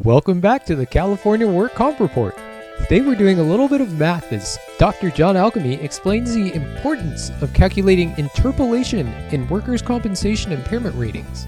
Welcome back to the California Work Comp Report. Today we're doing a little bit of math as Dr. John Alchemy explains the importance of calculating interpolation in workers' compensation impairment ratings.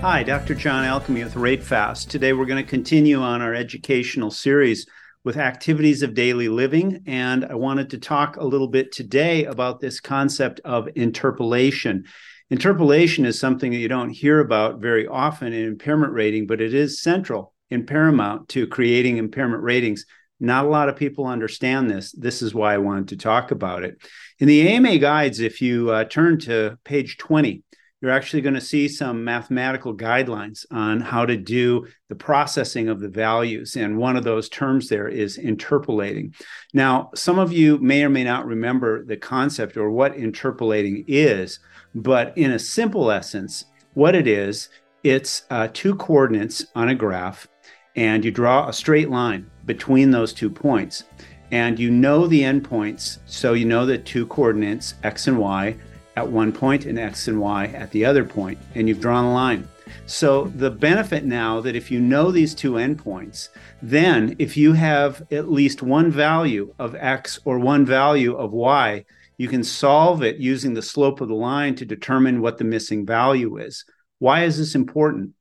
Hi, Dr. John Alchemy with RateFast. Today we're going to continue on our educational series with activities of daily living. And I wanted to talk a little bit today about this concept of interpolation. Interpolation is something that you don't hear about very often in impairment rating, but it is central and paramount to creating impairment ratings. Not a lot of people understand this. This is why I wanted to talk about it. In the AMA guides, if you uh, turn to page 20, you're actually going to see some mathematical guidelines on how to do the processing of the values. And one of those terms there is interpolating. Now, some of you may or may not remember the concept or what interpolating is, but in a simple essence, what it is, it's uh, two coordinates on a graph, and you draw a straight line between those two points. And you know the endpoints, so you know the two coordinates, x and y, at one point and x and y at the other point, and you've drawn a line. So the benefit now that if you know these two endpoints, then if you have at least one value of x or one value of y, you can solve it using the slope of the line to determine what the missing value is. Why is this important?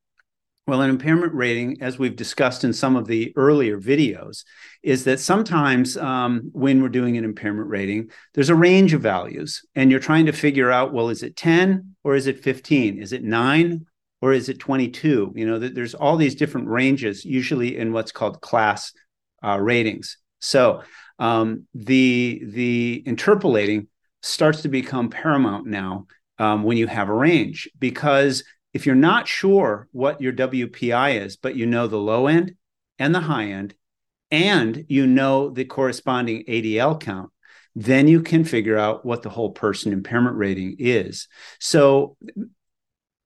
Well, an impairment rating, as we've discussed in some of the earlier videos, is that sometimes um, when we're doing an impairment rating, there's a range of values, and you're trying to figure out, well, is it 10 or is it 15? Is it 9 or is it 22? You know, there's all these different ranges, usually in what's called class uh, ratings. So um, the the interpolating starts to become paramount now um, when you have a range because if you're not sure what your WPI is, but you know the low end and the high end, and you know the corresponding ADL count, then you can figure out what the whole person impairment rating is. So,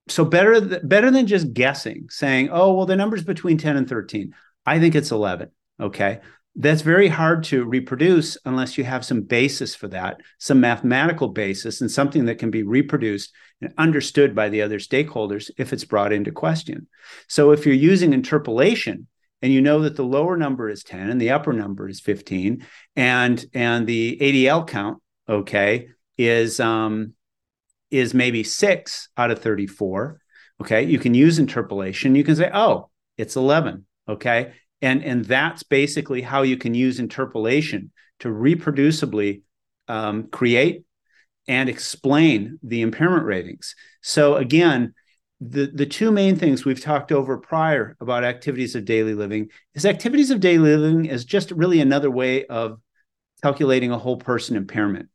so better th- better than just guessing, saying, "Oh, well, the number's between 10 and 13." I think it's 11. Okay, that's very hard to reproduce unless you have some basis for that, some mathematical basis, and something that can be reproduced and understood by the other stakeholders if it's brought into question. So if you're using interpolation and you know that the lower number is 10 and the upper number is 15 and and the ADL count okay is um is maybe 6 out of 34 okay you can use interpolation you can say oh it's 11 okay and and that's basically how you can use interpolation to reproducibly um, create and explain the impairment ratings. So again the, the two main things we've talked over prior about activities of daily living is activities of daily living is just really another way of calculating a whole person impairment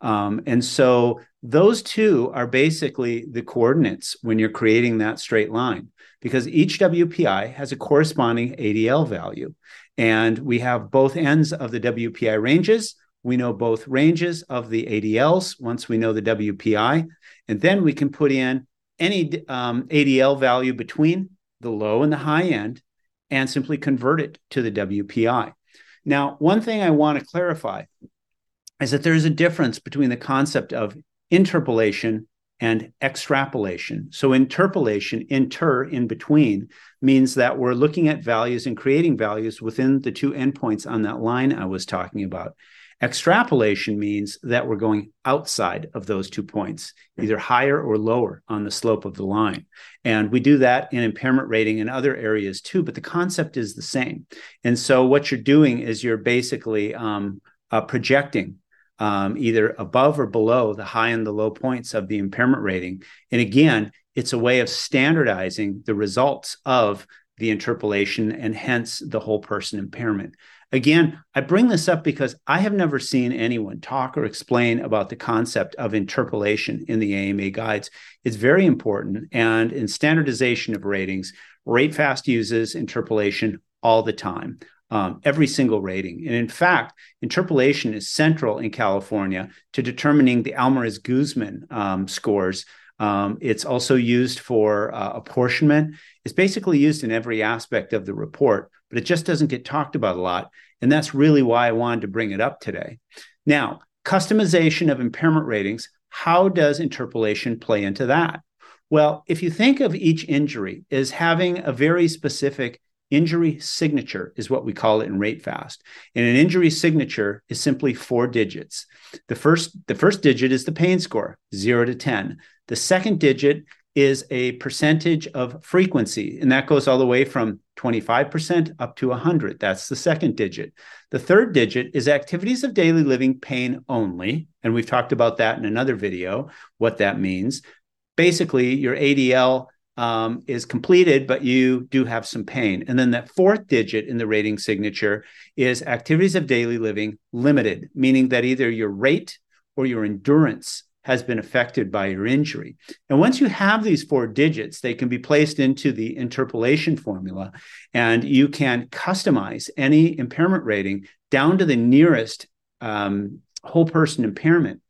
um, and so those two are basically the coordinates when you're creating that straight line because each WPI has a corresponding ADL value. And we have both ends of the WPI ranges. We know both ranges of the ADLs once we know the WPI. And then we can put in any um, ADL value between the low and the high end and simply convert it to the WPI. Now, one thing I want to clarify is that there's a difference between the concept of interpolation and extrapolation. So interpolation, inter in between, means that we're looking at values and creating values within the two endpoints on that line I was talking about. Extrapolation means that we're going outside of those two points, either higher or lower on the slope of the line. And we do that in impairment rating in other areas too, but the concept is the same. And so what you're doing is you're basically um, uh, projecting um, either above or below the high and the low points of the impairment rating. And again, it's a way of standardizing the results of the interpolation and hence the whole person impairment. Again, I bring this up because I have never seen anyone talk or explain about the concept of interpolation in the AMA guides. It's very important. And in standardization of ratings, RateFast uses interpolation all the time um, every single rating. And in fact, interpolation is central in California to determining the Almaraz Guzman um, scores. Um, it's also used for uh, apportionment. It's basically used in every aspect of the report, but it just doesn't get talked about a lot. And that's really why I wanted to bring it up today. Now, customization of impairment ratings, how does interpolation play into that? Well, if you think of each injury as having a very specific injury signature is what we call it in RateFast. And an injury signature is simply four digits. The first the first digit is the pain score, 0 to 10. The second digit is a percentage of frequency, and that goes all the way from 25% up to 100. That's the second digit. The third digit is activities of daily living pain only, and we've talked about that in another video, what that means. Basically, your ADL um, is completed, but you do have some pain. And then that fourth digit in the rating signature is activities of daily living limited, meaning that either your rate or your endurance has been affected by your injury. And once you have these four digits, they can be placed into the interpolation formula, and you can customize any impairment rating down to the nearest um, whole person impairment.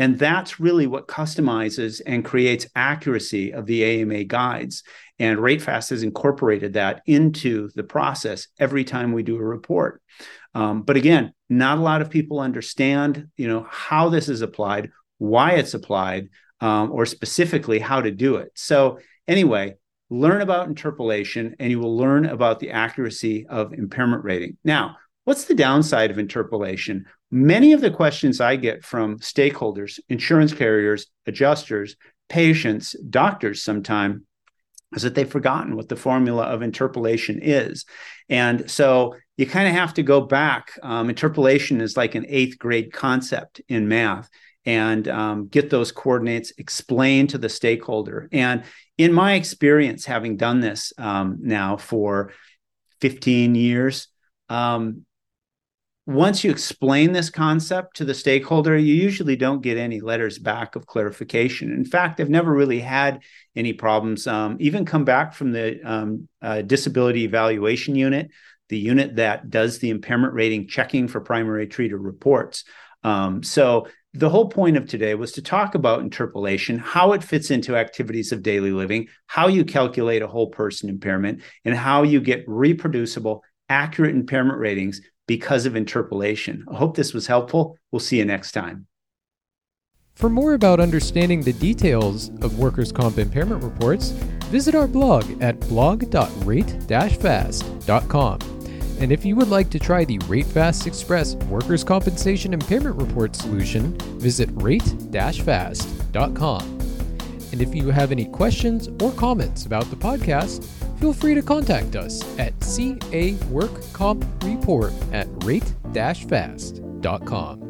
And that's really what customizes and creates accuracy of the AMA guides. And RateFast has incorporated that into the process every time we do a report. Um, but again, not a lot of people understand, you know, how this is applied why it's applied, um, or specifically how to do it. So, anyway, learn about interpolation and you will learn about the accuracy of impairment rating. Now, what's the downside of interpolation? Many of the questions I get from stakeholders, insurance carriers, adjusters, patients, doctors sometimes is that they've forgotten what the formula of interpolation is. And so you kind of have to go back. Um, interpolation is like an eighth grade concept in math and um, get those coordinates explained to the stakeholder. And in my experience, having done this um, now for 15 years, um, once you explain this concept to the stakeholder, you usually don't get any letters back of clarification. In fact, I've never really had any problems. Um, even come back from the um, uh, disability evaluation unit, the unit that does the impairment rating checking for primary treater reports. Um, so the whole point of today was to talk about interpolation, how it fits into activities of daily living, how you calculate a whole person impairment, and how you get reproducible, accurate impairment ratings because of interpolation. I hope this was helpful. We'll see you next time. For more about understanding the details of workers' comp impairment reports, visit our blog at blog.rate-fast.com. And if you would like to try the RateFast Express Workers' Compensation Impairment Report solution, visit rate-fast.com. And if you have any questions or comments about the podcast, feel free to contact us at caworkcompreport at rate-fast.com.